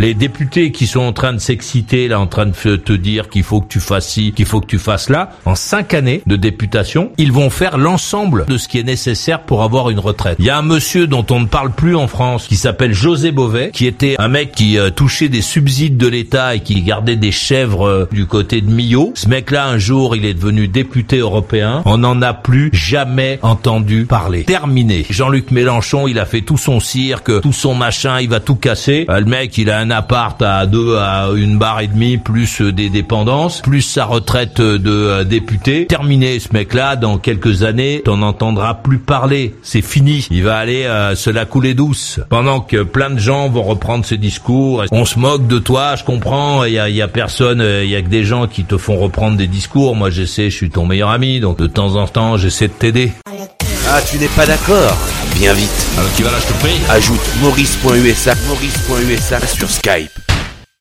Les députés qui sont en train de s'exciter, là, en train de te dire qu'il faut que tu fasses ci, qu'il faut que tu fasses là, en cinq années de députation, ils vont faire l'ensemble de ce qui est nécessaire pour avoir une retraite. Il y a un monsieur dont on ne parle plus en France, qui s'appelle José Bové, qui était un mec qui euh, touchait des subsides de l'État et qui gardait des chèvres euh, du côté de Millau. Ce mec-là, un jour, il est devenu député européen. On n'en a plus jamais entendu parler. Terminé. Jean-Luc Mélenchon, il a fait tout son cirque, tout son machin, il va tout casser. Euh, le mec, il a un appart à deux, à une barre et demie, plus des dépendances, plus sa retraite de député. Terminé, ce mec-là, dans quelques années, t'en entendras plus parler. C'est fini. Il va aller se la couler douce. Pendant que plein de gens vont reprendre ses discours. On se moque de toi, je comprends. Il y a, y a, personne, il y a que des gens qui te font reprendre des discours. Moi, j'essaie, je suis ton meilleur ami, donc de temps en temps, j'essaie de t'aider. Ah, tu n'es pas d'accord Viens vite. Alors, qui va là, je te prie Ajoute maurice.usa, maurice.usa sur Skype.